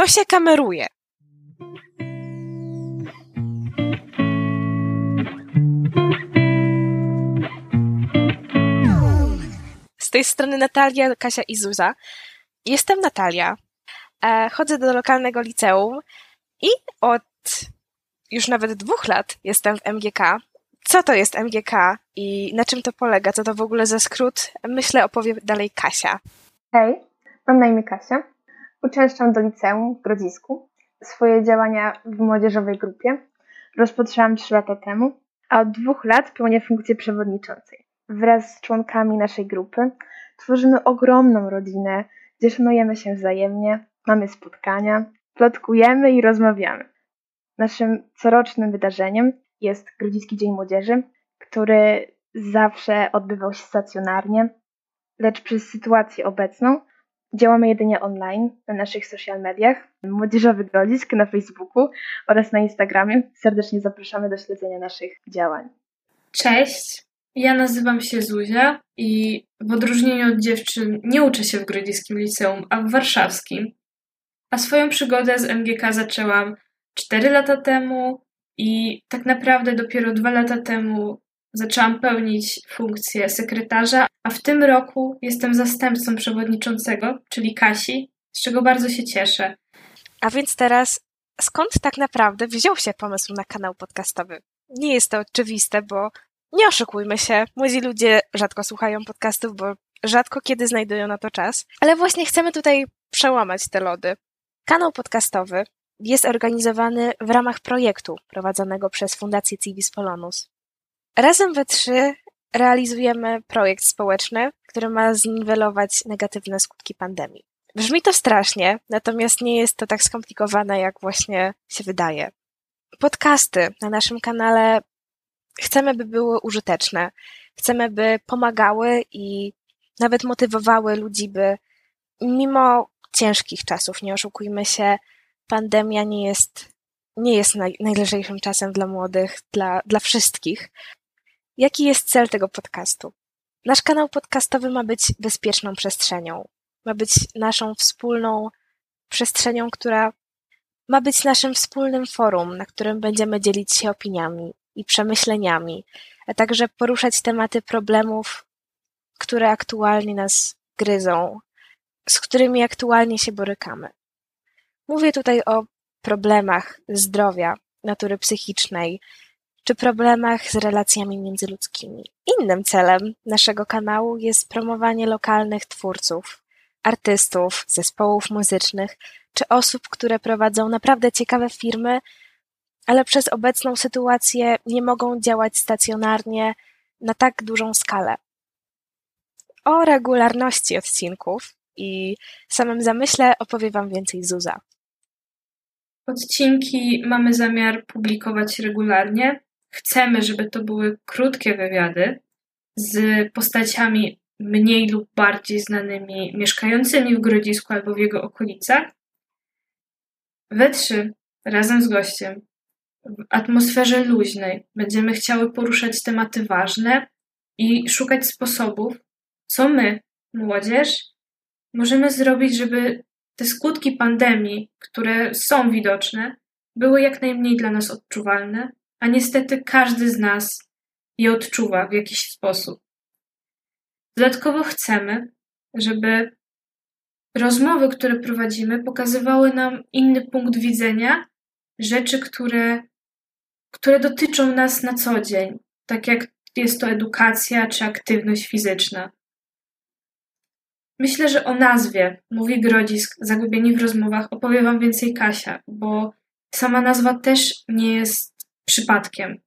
To się kameruje. Z tej strony Natalia, Kasia i Zuza. Jestem Natalia. E, chodzę do lokalnego liceum i od już nawet dwóch lat jestem w MGK. Co to jest MGK i na czym to polega? Co to w ogóle za skrót? Myślę, opowie dalej Kasia. Hej, mam na imię Kasia. Uczęszczam do liceum w Grodzisku. Swoje działania w młodzieżowej grupie rozpoczęłam trzy lata temu, a od dwóch lat pełnię funkcję przewodniczącej. Wraz z członkami naszej grupy tworzymy ogromną rodzinę, gdzie szanujemy się wzajemnie, mamy spotkania, plotkujemy i rozmawiamy. Naszym corocznym wydarzeniem jest Grodziski Dzień Młodzieży, który zawsze odbywał się stacjonarnie, lecz przez sytuację obecną działamy jedynie online na naszych social mediach, Młodzieżowy Grodzisk na Facebooku oraz na Instagramie. Serdecznie zapraszamy do śledzenia naszych działań. Cześć, ja nazywam się Zuzia i w odróżnieniu od dziewczyn nie uczę się w Grodziskim Liceum, a w warszawskim. A swoją przygodę z MGK zaczęłam 4 lata temu i tak naprawdę dopiero 2 lata temu zaczęłam pełnić funkcję sekretarza, a w tym roku jestem zastępcą przewodniczącego, czyli Kasi, z czego bardzo się cieszę. A więc teraz, skąd tak naprawdę wziął się pomysł na kanał podcastowy? Nie jest to oczywiste, bo nie oszukujmy się, młodzi ludzie rzadko słuchają podcastów, bo rzadko kiedy znajdują na to czas, ale właśnie chcemy tutaj przełamać te lody. Kanał podcastowy jest organizowany w ramach projektu prowadzonego przez Fundację Civis Polonus. Razem we trzy realizujemy projekt społeczny, który ma zniwelować negatywne skutki pandemii. Brzmi to strasznie, natomiast nie jest to tak skomplikowane, jak właśnie się wydaje. Podcasty na naszym kanale chcemy, by były użyteczne. Chcemy, by pomagały i nawet motywowały ludzi, by mimo ciężkich czasów, nie oszukujmy się, pandemia nie jest, nie jest naj, najlżejszym czasem dla młodych, dla, dla wszystkich. Jaki jest cel tego podcastu? Nasz kanał podcastowy ma być bezpieczną przestrzenią. Ma być naszą wspólną przestrzenią, która ma być naszym wspólnym forum, na którym będziemy dzielić się opiniami i przemyśleniami, a także poruszać tematy problemów, które aktualnie nas gryzą, z którymi aktualnie się borykamy. Mówię tutaj o problemach zdrowia, natury psychicznej, czy problemach z relacjami międzyludzkimi. Innym celem naszego kanału jest promowanie lokalnych twórców, artystów, zespołów muzycznych, czy osób, które prowadzą naprawdę ciekawe firmy, ale przez obecną sytuację nie mogą działać stacjonarnie na tak dużą skalę. O regularności odcinków i samym zamyśle opowie Wam więcej Zuza. Odcinki mamy zamiar publikować regularnie. Chcemy, żeby to były krótkie wywiady z postaciami mniej lub bardziej znanymi mieszkającymi w Grodzisku albo w jego okolicach. We trzy, razem z gościem, w atmosferze luźnej będziemy chciały poruszać tematy ważne i szukać sposobów, co my, młodzież, możemy zrobić, żeby te skutki pandemii, które są widoczne, były jak najmniej dla nas odczuwalne, a niestety każdy z nas je odczuwa w jakiś sposób. Dodatkowo chcemy, żeby rozmowy, które prowadzimy, pokazywały nam inny punkt widzenia rzeczy, które, które dotyczą nas na co dzień, tak jak jest to edukacja czy aktywność fizyczna. Myślę, że o nazwie Mówi Grodzisk Zagubieni w rozmowach opowie Wam więcej Kasia, bo sama nazwa też nie jest przypadkiem.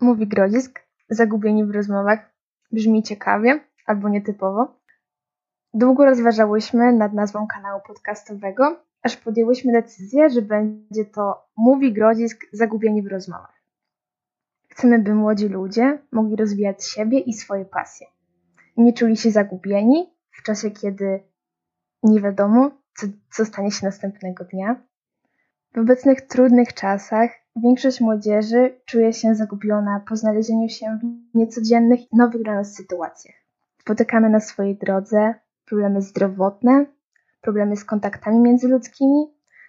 Mówi Grodzisk Zagubieni w rozmowach brzmi ciekawie albo nietypowo. Długo rozważałyśmy nad nazwą kanału podcastowego, aż podjęłyśmy decyzję, że będzie to Mówi Grodzisk Zagubieni w rozmowach. Chcemy, by młodzi ludzie mogli rozwijać siebie i swoje pasje. Nie czuli się zagubieni, w czasie, kiedy nie wiadomo, co, co stanie się następnego dnia. W obecnych trudnych czasach większość młodzieży czuje się zagubiona po znalezieniu się w niecodziennych, nowych dla nas sytuacjach. Spotykamy na swojej drodze problemy zdrowotne, problemy z kontaktami międzyludzkimi,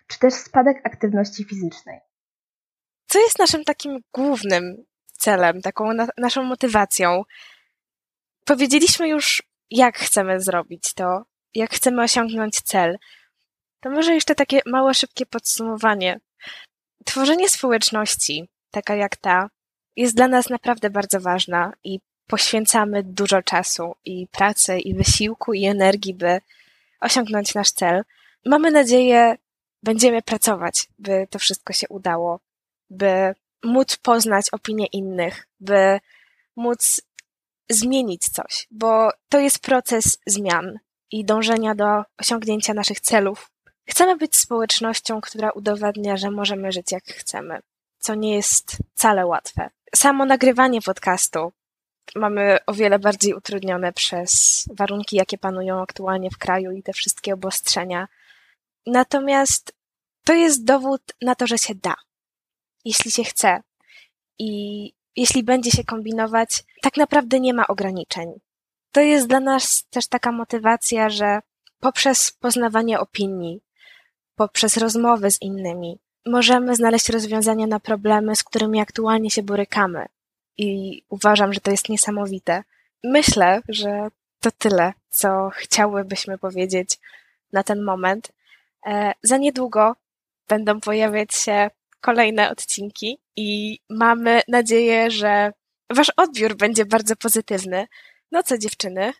czy też spadek aktywności fizycznej. Co jest naszym takim głównym celem, taką na naszą motywacją? Powiedzieliśmy już, jak chcemy zrobić to, jak chcemy osiągnąć cel. To może jeszcze takie małe, szybkie podsumowanie. Tworzenie społeczności, taka jak ta, jest dla nas naprawdę bardzo ważna i poświęcamy dużo czasu i pracy, i wysiłku, i energii, by osiągnąć nasz cel. Mamy nadzieję, będziemy pracować, by to wszystko się udało, by móc poznać opinie innych, by móc zmienić coś, bo to jest proces zmian i dążenia do osiągnięcia naszych celów. Chcemy być społecznością, która udowadnia, że możemy żyć jak chcemy, co nie jest wcale łatwe. Samo nagrywanie podcastu mamy o wiele bardziej utrudnione przez warunki, jakie panują aktualnie w kraju i te wszystkie obostrzenia. Natomiast to jest dowód na to, że się da, jeśli się chce. I jeśli będzie się kombinować, tak naprawdę nie ma ograniczeń. To jest dla nas też taka motywacja, że poprzez poznawanie opinii, poprzez rozmowy z innymi, możemy znaleźć rozwiązania na problemy, z którymi aktualnie się borykamy. I uważam, że to jest niesamowite. Myślę, że to tyle, co chciałybyśmy powiedzieć na ten moment. E, za niedługo będą pojawiać się kolejne odcinki i mamy nadzieję, że Wasz odbiór będzie bardzo pozytywny. No co, dziewczyny?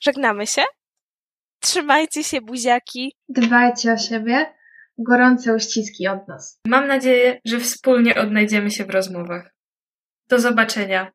Żegnamy się? Trzymajcie się, buziaki. Dbajcie o siebie. Gorące uściski od nas. Mam nadzieję, że wspólnie odnajdziemy się w rozmowach. Do zobaczenia.